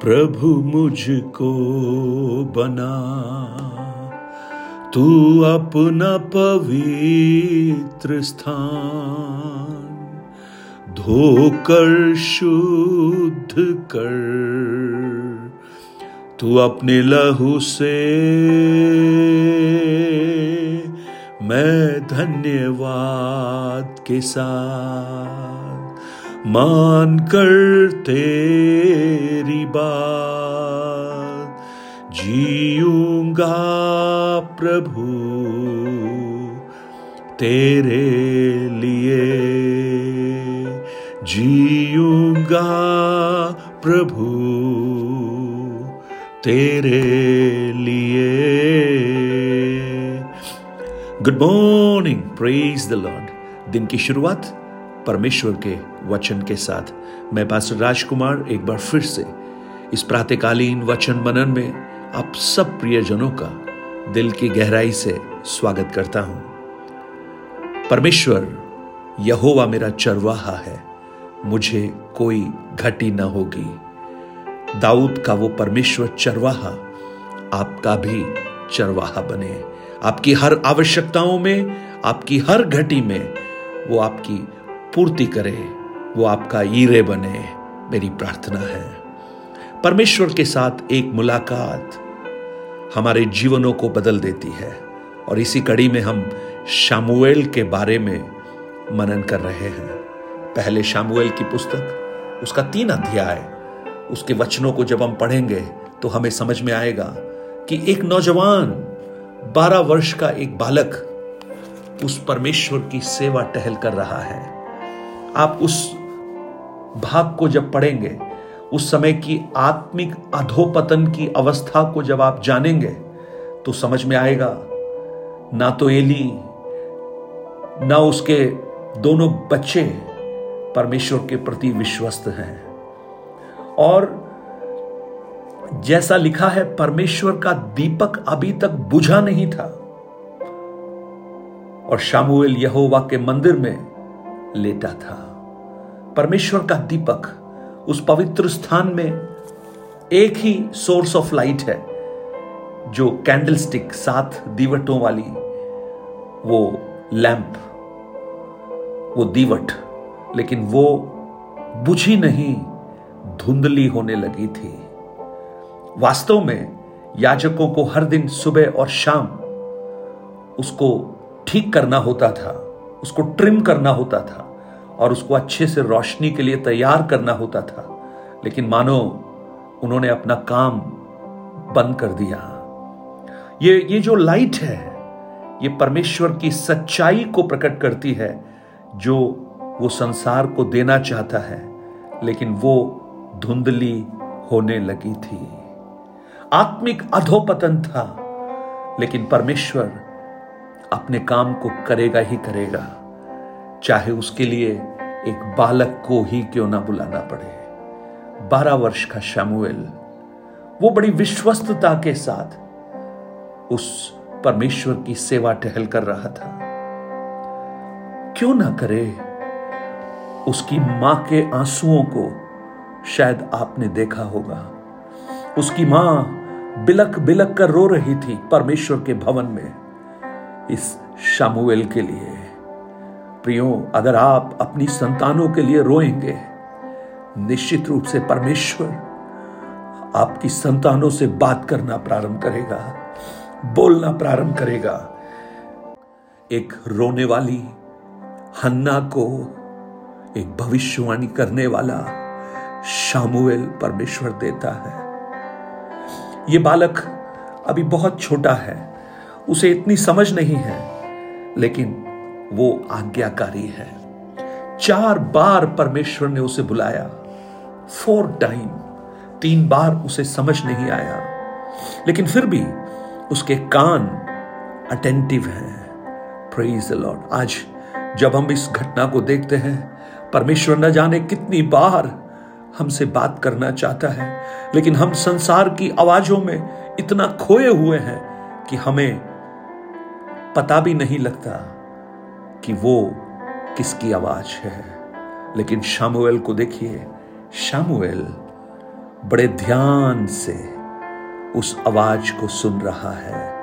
प्रभु मुझको बना। तू अपना पवित्र स्थान धोकर, शुद्ध कर। तू अपने लहू से मैं धन्यवाद के साथ मान कर तेरी बात। जीऊँगा प्रभु तेरे लिए। जीऊँगा प्रभु तेरे लिए। Good morning praise the lord दिन की शुरुआत परमेश्वर के वचन के साथ। मैं पास्टर राजकुमार एक बार फिर से इस प्रातकालीन वचन मनन में आप सब प्रियजनों का दिल की गहराई से स्वागत करता हूँ। परमेश्वर, यहोवा मेरा चरवाहा है, मुझे कोई घटी न होगी। दाऊद का वो परमेश्वर चरवाहा, आपका भी चरवाहा बने। आपकी हर आवश्यकताओं में, आपकी हर घटी में, वो आपकी पूर्ति करे, वो आपका ईरे बने, मेरी प्रार्थना है। परमेश्वर के साथ एक मुलाकात हमारे जीवनों को बदल देती है और इसी कड़ी में हम शामुएल के बारे में मनन कर रहे हैं। पहले शामुएल की पुस्तक, उसका तीन अध्याय, उसके वचनों को जब हम पढ़ेंगे तो हमें समझ में आएगा कि एक नौजवान, बारह वर्ष का एक बालक, उस परमेश्वर की सेवा टहल कर रहा है। आप उस भाग को जब पढ़ेंगे, उस समय की आत्मिक अधोपतन की अवस्था को जब आप जानेंगे तो समझ में आएगा, ना तो एली, ना उसके दोनों बच्चे परमेश्वर के प्रति विश्वस्त हैं। और जैसा लिखा है, परमेश्वर का दीपक अभी तक बुझा नहीं था। और शामुएल यहोवा के मंदिर में लेटा था। परमेश्वर का दीपक उस पवित्र स्थान में एक ही सोर्स ऑफ़ लाइट है, जो कैंडल स्टिक सात दीवटों वाली वो लैंप, वो दीवट, लेकिन वो बुझी नहीं, धुंधली होने लगी थी। वास्तव में याजकों को हर दिन सुबह और शाम उसको ठीक करना होता था, उसको ट्रिम करना होता था। और उसको अच्छे से रोशनी के लिए तैयार करना होता था। लेकिन मानो, उन्होंने अपना काम बंद कर दिया। ये ये जो लाइट है, ये परमेश्वर की सच्चाई को प्रकट करती है, जो वो संसार को देना चाहता है, लेकिन वो धुंधली होने लगी थी। आत्मिक अधोपतन था, लेकिन परमेश्वर अपने काम को करेगा ही करेगा। चाहे उसके लिए एक बालक को ही क्यों ना बुलाना पड़े। बारह वर्ष का शमुएल, वो बड़ी विश्वस्तता के साथ उस परमेश्वर की सेवा टहल कर रहा था। क्यों ना करे? उसकी माँ के आंसुओं को शायद आपने देखा होगा। उसकी माँ बिलक बिलक कर रो रही थी परमेश्वर के भवन में इस शामुएल के लिए। प्रियो, अगर आप अपनी संतानों के लिए रोएँगे, निश्चित रूप से परमेश्वर आपकी संतानों से बात करना प्रारंभ करेगा, बोलना प्रारंभ करेगा। एक रोने वाली हन्ना को एक भविष्यवाणी करने वाला शामुएल परमेश्वर देता है। ये बालक अभी बहुत छोटा है, उसे इतनी समझ नहीं है, लेकिन वो आज्ञाकारी है। चार बार परमेश्वर ने उसे बुलाया। फोर टाइम तीन बार उसे समझ नहीं आया। लेकिन फिर भी उसके कान अटेंटिव हैं। प्रेज द लॉर्ड आज जब हम इस घटना को देखते हैं, परमेश्वर न जाने कितनी बार हमसे बात करना चाहता है, लेकिन हम संसार की आवाजों में इतना खोए हुए हैं कि हमें पता भी नहीं लगता। कि वो किसकी आवाज़ है। लेकिन शामुएल को देखिए, शामुएल बड़े ध्यान से उस आवाज़ को सुन रहा है।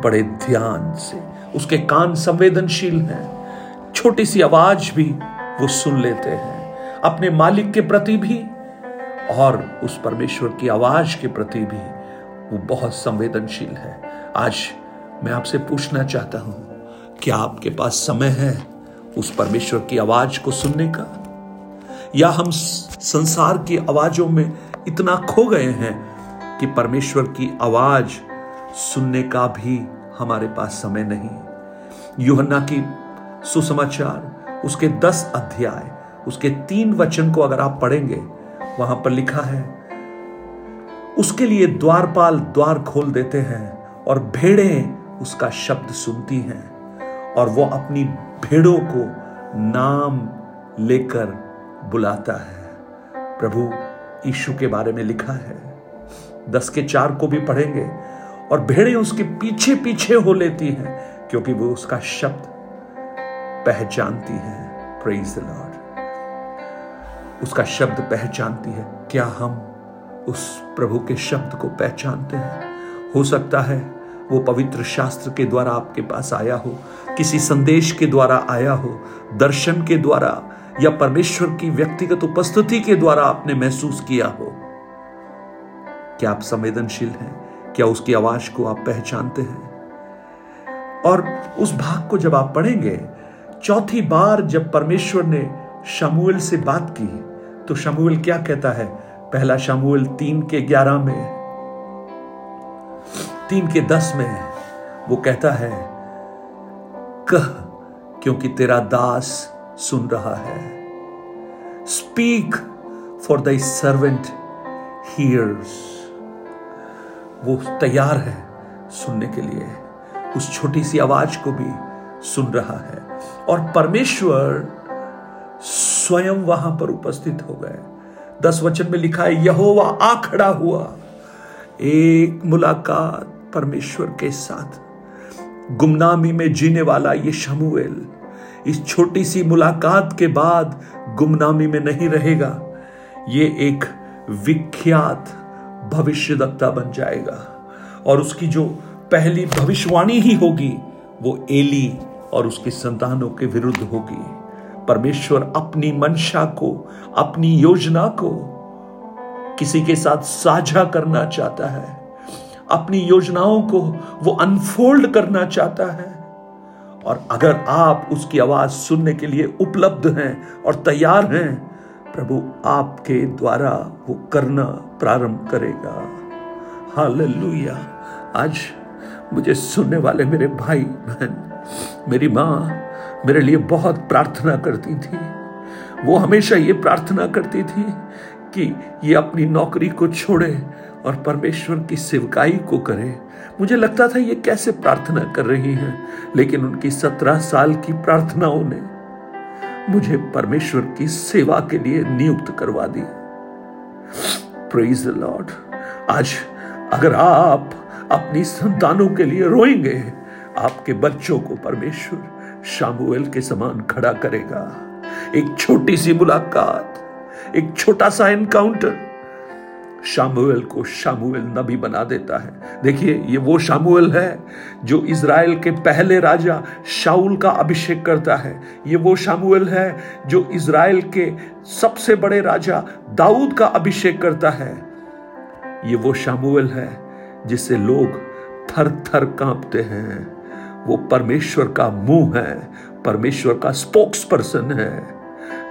बड़े ध्यान से। उसके कान संवेदनशील हैं। छोटी सी आवाज़ भी वो सुन लेते हैं। अपने मालिक के प्रति भी और उस परमेश्वर की आवाज़ के प्रति भी वो बहुत संवेदनशील है। आज मैं आपसे पूछना चाहता हूँ क्या आपके पास समय है उस परमेश्वर की आवाज़ को सुनने का? या हम संसार की आवाजों में इतना खो गए हैं कि परमेश्वर की आवाज़ सुनने का भी हमारे पास समय नहीं? युहन्ना की सुसमाचार, उसके दस अध्याय, उसके तीन वचन को अगर आप पढ़ेंगे, वहाँ पर लिखा है, उसके लिए द्वारपाल द्वार खोल देते हैं और भेड़ें उसका शब्द सुनती हैं। और वो अपनी भेड़ों को नाम लेकर बुलाता है। प्रभु यीशु के बारे में लिखा है। दस के चार को भी पढ़ेंगे और भेड़ें उसके पीछे पीछे हो लेती हैं, क्योंकि वो उसका शब्द पहचानती है। प्रेज द लॉर्ड उसका शब्द पहचानती है। क्या हम उस प्रभु के शब्द को पहचानते हैं? हो सकता है वो पवित्र शास्त्र के द्वारा आपके पास आया हो, किसी संदेश के द्वारा आया हो, दर्शन के द्वारा, या परमेश्वर की व्यक्तिगत उपस्थिति के द्वारा आपने महसूस किया हो? क्या आप संवेदनशील हैं? क्या उसकी आवाज़ को आप पहचानते हैं? और उस भाग को जब आप पढ़ेंगे, चौथी बार जब परमेश्वर ने शमूएल से बात की तो शमूएल क्या कहता है? पहला शमूएल तीन के ग्यारह में तीन के दस में वो कहता है, कह, क्योंकि तेरा दास सुन रहा है। Speak for the servant hears वो तैयार है सुनने के लिए। उस छोटी सी आवाज़ को भी सुन रहा है। और परमेश्वर स्वयं वहाँ पर उपस्थित हो गए। दस वचन में लिखा है, यहोवा आ खड़ा हुआ। एक मुलाकात परमेश्वर के साथ। गुमनामी में जीने वाला ये शमुएल, इस छोटी सी मुलाकात के बाद गुमनामी में नहीं रहेगा। ये एक विख्यात भविष्यदक्ता बन जाएगा। और उसकी जो पहली भविष्यवाणी ही होगी, वो एली और उसकी संतानों के विरुद्ध होगी। परमेश्वर अपनी मंशा को, अपनी योजना को किसी के साथ साझा करना चाहता है। अपनी योजनाओं को वो अनफोल्ड करना चाहता है। और अगर आप उसकी आवाज़ सुनने के लिए उपलब्ध हैं और तैयार हैं, प्रभु आपके द्वारा वो करना प्रारंभ करेगा। हालेलुया। आज मुझे सुनने वाले मेरे भाई, बहन, मेरी माँ मेरे लिए बहुत प्रार्थना करती थी। वो हमेशा ये प्रार्थना करती थी कि ये अपनी नौकरी को छोड़े और परमेश्वर की सेवकाई को करे। मुझे लगता था ये कैसे प्रार्थना कर रही हैं, लेकिन उनकी सत्रह साल की प्रार्थनाओं ने मुझे परमेश्वर की सेवा के लिए नियुक्त करवा दी। प्रेज लॉर्ड आज अगर आप अपनी संतानों के लिए रोएँगे, आपके बच्चों को परमेश्वर शामुएल के समान खड़ा करेगा। एक छोटी सी मुलाकात। एक छोटा सा एनकाउंटर शामुएल को शामुएल नबी बना देता है। देखिए, ये वो शामुएल है जो इज़राइल के पहले राजा शाउल का अभिषेक करता है। ये वो शामुएल है जो इज़राइल के सबसे बड़े राजा दाऊद का अभिषेक करता है। ये वो शामुएल है जिसे लोग थर थर कांपते हैं। वो परमेश्वर का मुँह है, परमेश्वर का स्पोक्स पर्सन है।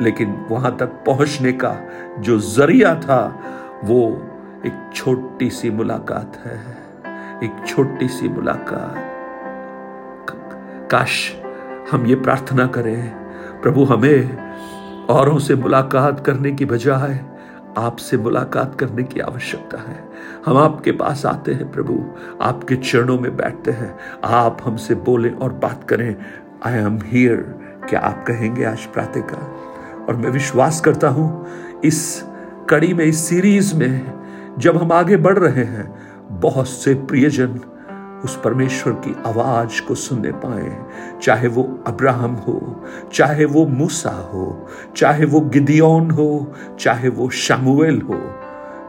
लेकिन वहाँ तक पहुँचने का जो ज़रिया था, वो एक छोटी सी मुलाकात है। एक छोटी सी मुलाकात। काश हम ये प्रार्थना करें, प्रभु हमें औरों से मुलाकात करने की बजाय आपसे मुलाकात करने की आवश्यकता है। हम आपके पास आते हैं, प्रभु। आपके चरणों में बैठते हैं। आप हमसे बोलें और बात करें आई एम हियर क्या आप कहेंगे आज प्रातः का और मैं विश्वास करता हूँ, इस कड़ी में, इस सीरीज़ में, जब हम आगे बढ़ रहे हैं, बहुत से प्रियजन उस परमेश्वर की आवाज़ को सुनने पाए। चाहे वो अब्राहम हो, चाहे वो मूसा हो, चाहे वो गिदियोन हो, चाहे वो शामुएल हो,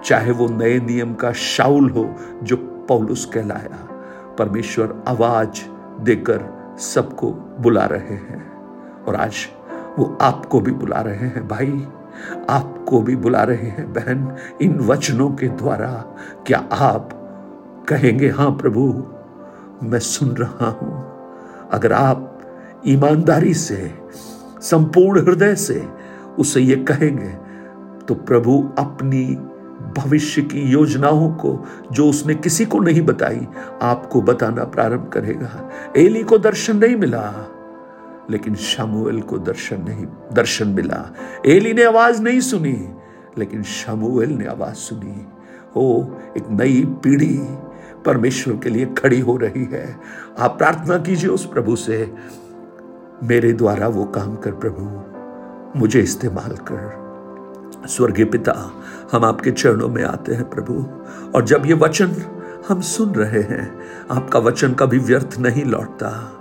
चाहे वो नए नियम का शाउल हो, जो पौलुस कहलाया, परमेश्वर आवाज़ देकर सबको बुला रहे हैं। और आज वो आपको भी बुला रहे हैं भाई। आपको भी बुला रहे हैं बहन, इन वचनों के द्वारा। क्या आप कहेंगे हाँ प्रभु, मैं सुन रहा हूँ। अगर आप ईमानदारी से, संपूर्ण हृदय से उसे ये कहेंगे तो प्रभु अपनी भविष्य की योजनाओं को जो उसने किसी को नहीं बताई, आपको बताना प्रारंभ करेगा। एली को दर्शन नहीं मिला। लेकिन शामुएल को दर्शन नहीं, दर्शन मिला। एली ने आवाज़ नहीं सुनी, लेकिन शामुएल ने आवाज़ सुनी। हो एक नई पीढ़ी परमेश्वर के लिए खड़ी हो रही है। आप प्रार्थना कीजिए उस प्रभु से, मेरे द्वारा वो काम कर प्रभु, मुझे इस्तेमाल कर। स्वर्गीय पिता, हम आपके चरणों में आते हैं प्रभु, और जब ये वचन हम सुन रहे हैं, आपका वचन कभी व्यर्थ नहीं लौटता।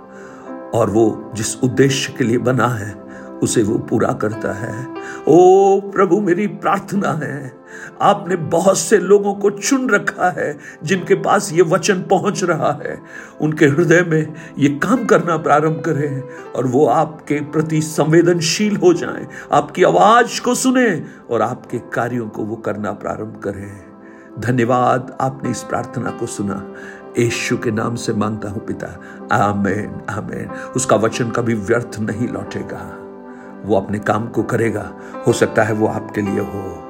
और वो जिस उद्देश्य के लिए बना है उसे वो पूरा करता है। ओ प्रभु मेरी प्रार्थना है आपने बहुत से लोगों को चुन रखा है जिनके पास ये वचन पहुँच रहा है। उनके हृदय में ये काम करना प्रारंभ करें और वो आपके प्रति संवेदनशील हो जाएँ, आपकी आवाज़ को सुने और आपके कार्यों को वो करना प्रारंभ करें। धन्यवाद आपने इस प्रार्थना को सुना। यीशु के नाम से माँगता हूँ, पिता। आमेन आमेन। उसका वचन कभी व्यर्थ नहीं लौटेगा। वो अपने काम को करेगा। हो सकता है वो आपके लिए हो।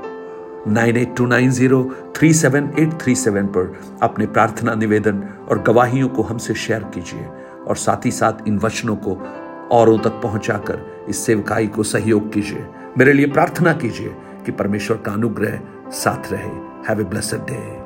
Nine eight two nine zero three seven eight three seven पर अपने प्रार्थना, निवेदन और गवाहियों को हमसे शेयर कीजिए और साथ ही साथ इन वचनों को औरों तक पहुंचाकर इस सेवकाई को सहयोग कीजिए। मेरे लिए प्रार्थना कीजिए कि परमेश्वर का अनुग्रह साथ रहे। Have a blessed day.